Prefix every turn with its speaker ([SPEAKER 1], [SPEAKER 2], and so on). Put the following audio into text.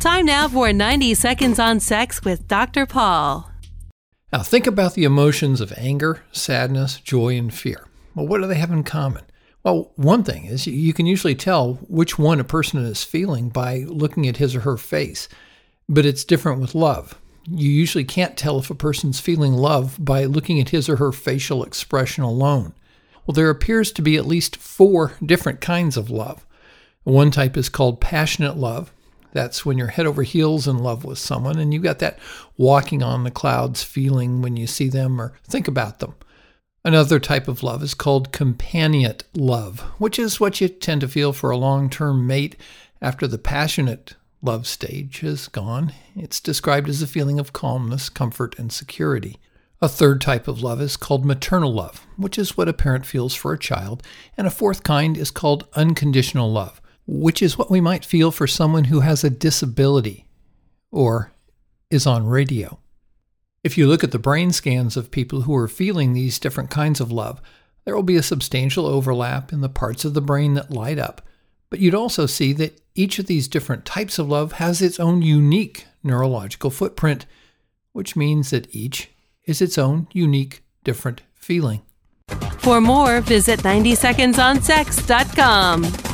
[SPEAKER 1] Time now for 90 Seconds on Sex with Dr. Paul.
[SPEAKER 2] Now, think about the emotions of anger, sadness, joy, and fear. Well, what do they have in common? Well, one thing is you can usually tell which one a person is feeling by looking at his or her face, but it's different with love. You usually can't tell if a person's feeling love by looking at his or her facial expression alone. Well, there appears to be at least four different kinds of love. One type is called passionate love. That's when you're head over heels in love with someone and you got that walking on the clouds feeling when you see them or think about them. Another type of love is called companionate love, which is what you tend to feel for a long term mate after the passionate love stage has gone. It's described as a feeling of calmness, comfort, and security. A third type of love is called maternal love, which is what a parent feels for a child. And a fourth kind is called unconditional love, which is what we might feel for someone who has a disability or is on radio. If you look at the brain scans of people who are feeling these different kinds of love, there will be a substantial overlap in the parts of the brain that light up. But you'd also see that each of these different types of love has its own unique neurological footprint, which means that each is its own unique, different feeling.
[SPEAKER 1] For more, visit 90secondsonsex.com.